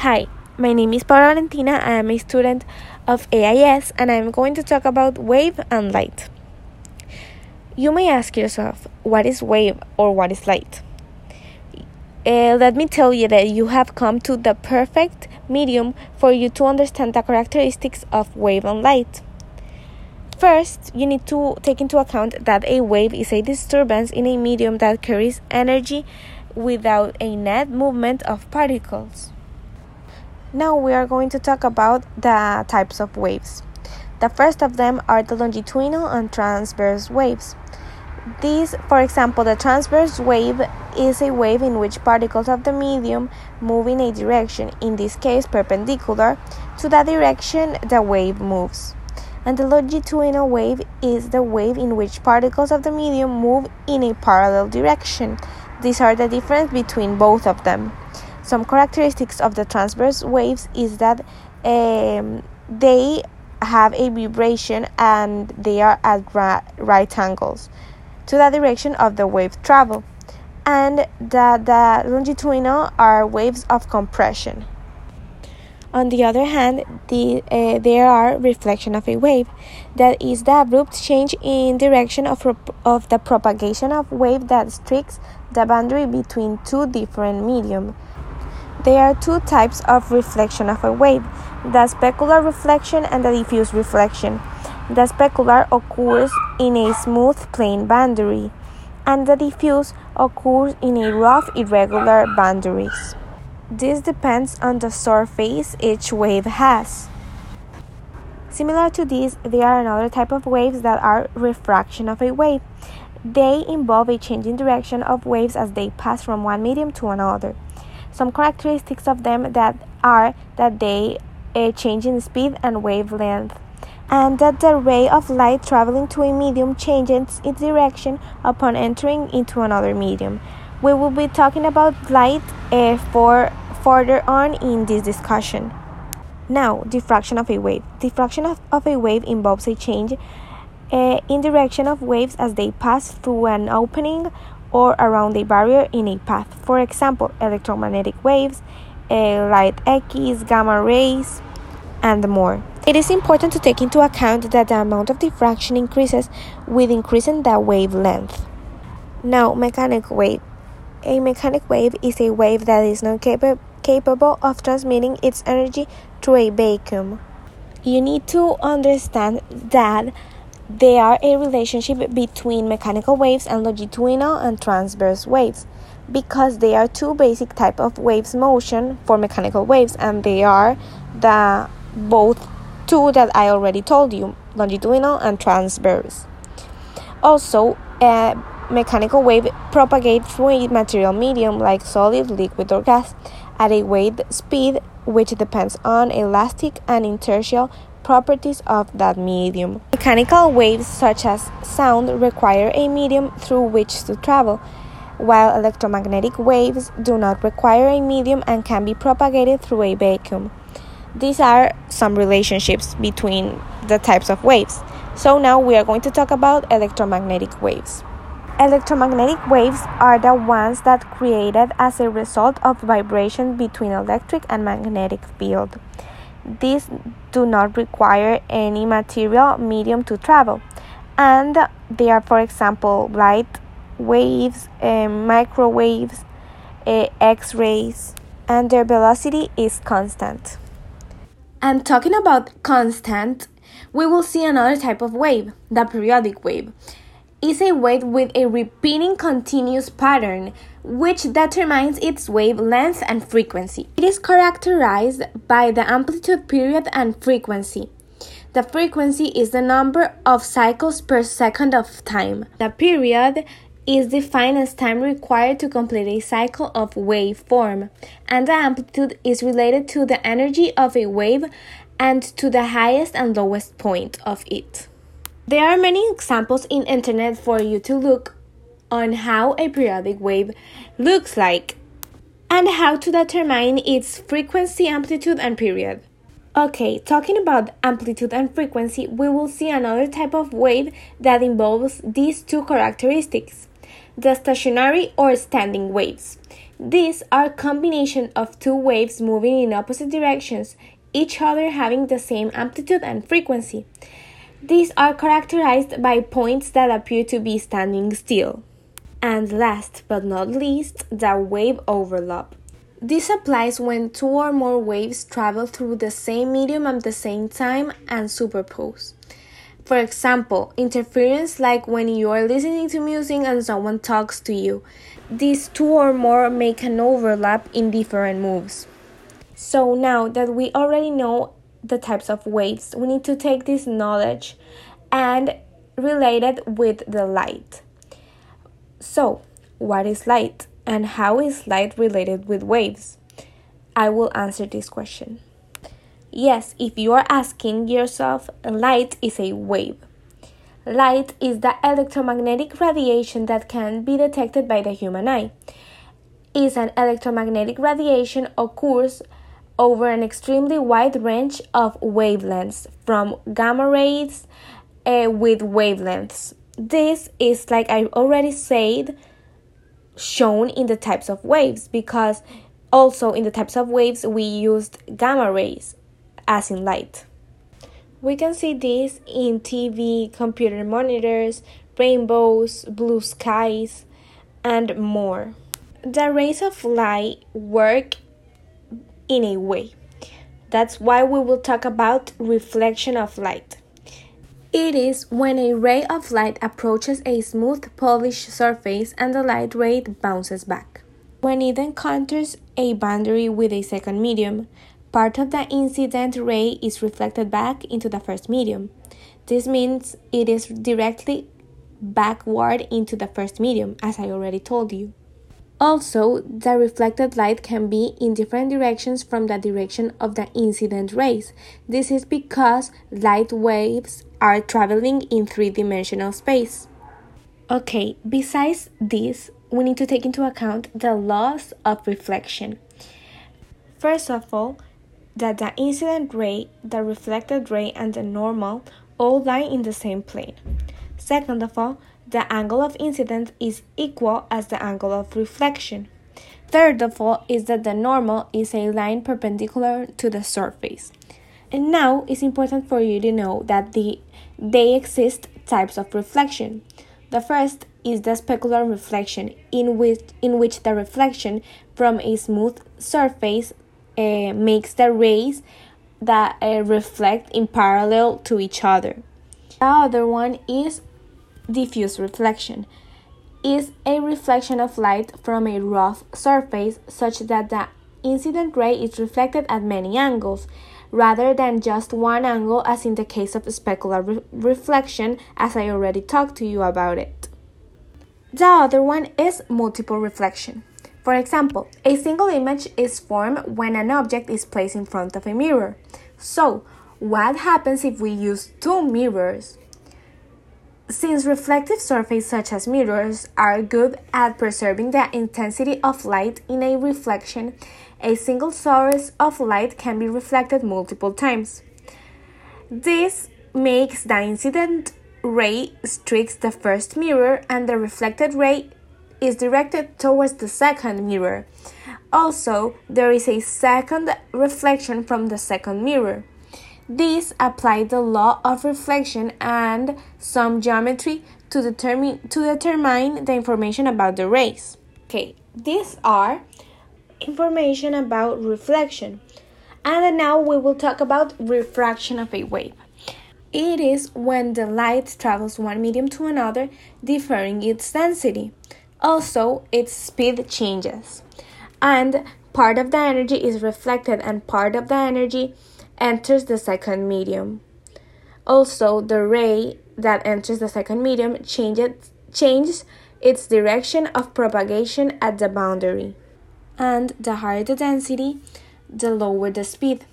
Hi, my name is Paula Valentina. I am a student of AIS and I'm going to talk about wave and light. You may ask yourself, what is wave or what is light? Uh, let me tell you that you have come to the perfect medium for you to understand the characteristics of wave and light. First, you need to take into account that a wave is a disturbance in a medium that carries energy without a net movement of particles. Now we are going to talk about the types of waves. The first of them are the longitudinal and transverse waves. These, for example, the transverse wave is a wave in which particles of the medium move in a direction, in this case perpendicular, to the direction the wave moves and the longitudinal wave is the wave in which particles of the medium move in a parallel direction. These are the difference between both of them. Some characteristics of the transverse waves is that um, they have a vibration and they are at ra- right angles to the direction of the wave travel, and that the longitudinal are waves of compression. On the other hand, the, uh, there are reflection of a wave, that is the abrupt change in direction of, of the propagation of wave that strikes the boundary between two different medium. There are two types of reflection of a wave, the specular reflection and the diffuse reflection. The specular occurs in a smooth plane boundary, and the diffuse occurs in a rough irregular boundaries. This depends on the surface each wave has. Similar to this, there are another type of waves that are refraction of a wave. They involve a change in direction of waves as they pass from one medium to another. Some characteristics of them that are that they uh, change in speed and wavelength, and that the ray of light traveling to a medium changes its direction upon entering into another medium. We will be talking about light uh, for further on in this discussion. Now, diffraction of a wave. Diffraction of, of a wave involves a change uh, in direction of waves as they pass through an opening or around a barrier in a path. For example, electromagnetic waves, light X, gamma rays, and more. It is important to take into account that the amount of diffraction increases with increasing the wavelength. Now, mechanical wave. A mechanic wave is a wave that is not capa- capable of transmitting its energy through a vacuum. You need to understand that there are a relationship between mechanical waves and longitudinal and transverse waves because they are two basic type of waves motion for mechanical waves and they are the both two that I already told you longitudinal and transverse. Also, uh, mechanical wave propagates through a material medium like solid, liquid, or gas at a wave speed which depends on elastic and inertial properties of that medium. Mechanical waves, such as sound, require a medium through which to travel, while electromagnetic waves do not require a medium and can be propagated through a vacuum. These are some relationships between the types of waves. So now we are going to talk about electromagnetic waves. Electromagnetic waves are the ones that created as a result of vibration between electric and magnetic field. These do not require any material medium to travel, and they are, for example, light waves, uh, microwaves, uh, X rays, and their velocity is constant. And talking about constant, we will see another type of wave, the periodic wave is a wave with a repeating continuous pattern which determines its wavelength and frequency. It is characterized by the amplitude period and frequency. The frequency is the number of cycles per second of time. The period is defined as time required to complete a cycle of waveform, and the amplitude is related to the energy of a wave and to the highest and lowest point of it. There are many examples in internet for you to look on how a periodic wave looks like and how to determine its frequency, amplitude, and period. Okay, talking about amplitude and frequency, we will see another type of wave that involves these two characteristics the stationary or standing waves. These are combination of two waves moving in opposite directions, each other having the same amplitude and frequency. These are characterized by points that appear to be standing still. And last but not least, the wave overlap. This applies when two or more waves travel through the same medium at the same time and superpose. For example, interference like when you are listening to music and someone talks to you. These two or more make an overlap in different moves. So now that we already know the types of waves, we need to take this knowledge and relate it with the light. So, what is light and how is light related with waves? I will answer this question. Yes, if you are asking yourself, light is a wave. Light is the electromagnetic radiation that can be detected by the human eye. Is an electromagnetic radiation occurs over an extremely wide range of wavelengths from gamma rays uh, with wavelengths. This is like I already said shown in the types of waves because also in the types of waves we used gamma rays as in light. We can see this in TV, computer monitors, rainbows, blue skies, and more. The rays of light work in a way. That's why we will talk about reflection of light. It is when a ray of light approaches a smooth, polished surface and the light ray bounces back. When it encounters a boundary with a second medium, part of the incident ray is reflected back into the first medium. This means it is directly backward into the first medium, as I already told you. Also, the reflected light can be in different directions from the direction of the incident rays. This is because light waves are traveling in three dimensional space. Okay, besides this, we need to take into account the laws of reflection. First of all, that the incident ray, the reflected ray, and the normal all lie in the same plane. Second of all, the angle of incidence is equal as the angle of reflection. Third of all is that the normal is a line perpendicular to the surface. And now it's important for you to know that the they exist types of reflection. The first is the specular reflection, in which in which the reflection from a smooth surface uh, makes the rays that uh, reflect in parallel to each other. The other one is diffuse reflection is a reflection of light from a rough surface such that the incident ray is reflected at many angles rather than just one angle as in the case of specular re reflection as I already talked to you about it. The other one is multiple reflection. For example, a single image is formed when an object is placed in front of a mirror. So, what happens if we use two mirrors? Since reflective surfaces such as mirrors are good at preserving the intensity of light in a reflection, a single source of light can be reflected multiple times. This makes the incident ray strikes the first mirror and the reflected ray is directed towards the second mirror. Also, there is a second reflection from the second mirror. These apply the law of reflection and some geometry to determine to determine the information about the rays. Okay, these are information about reflection. And now we will talk about refraction of a wave. It is when the light travels one medium to another, differing its density. Also, its speed changes. And part of the energy is reflected and part of the energy enters the second medium. Also, the ray that enters the second medium changes, changes its direction of propagation at the boundary. And the higher the density, the lower the speed.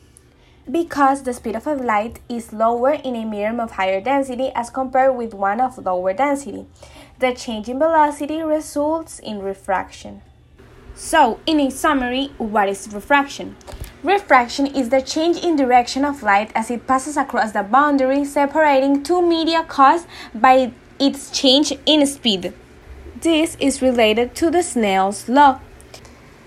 Because the speed of a light is lower in a medium of higher density as compared with one of lower density, the change in velocity results in refraction. So, in a summary, what is refraction? Refraction is the change in direction of light as it passes across the boundary separating two media caused by its change in speed. This is related to the Snell's law.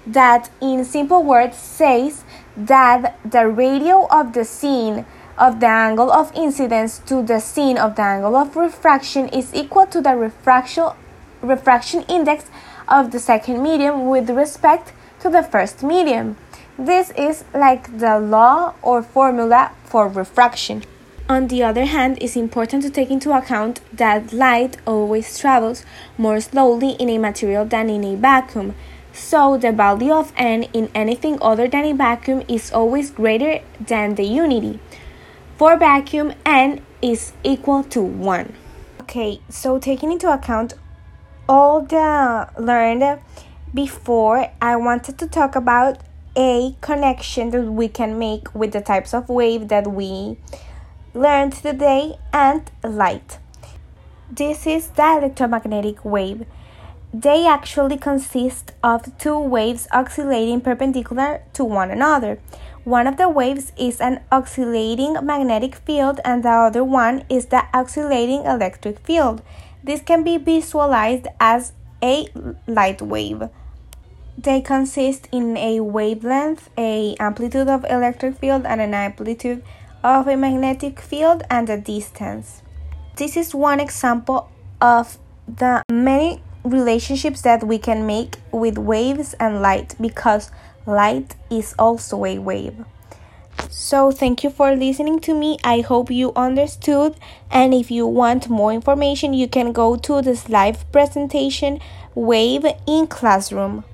that in simple words says that the radio of the scene of the angle of incidence to the scene of the angle of refraction is equal to the refraction refraction index of the second medium with respect to the first medium. This is like the law or formula for refraction. On the other hand, it's important to take into account that light always travels more slowly in a material than in a vacuum. So the value of n in anything other than a vacuum is always greater than the unity. For vacuum, n is equal to 1. Okay, so taking into account all the learned before, I wanted to talk about a connection that we can make with the types of wave that we learned today and light. This is the electromagnetic wave. They actually consist of two waves oscillating perpendicular to one another. One of the waves is an oscillating magnetic field, and the other one is the oscillating electric field. This can be visualized as a light wave. They consist in a wavelength, a amplitude of electric field, and an amplitude of a magnetic field and a distance. This is one example of the many relationships that we can make with waves and light because light is also a wave. So, thank you for listening to me. I hope you understood. And if you want more information, you can go to this live presentation Wave in Classroom.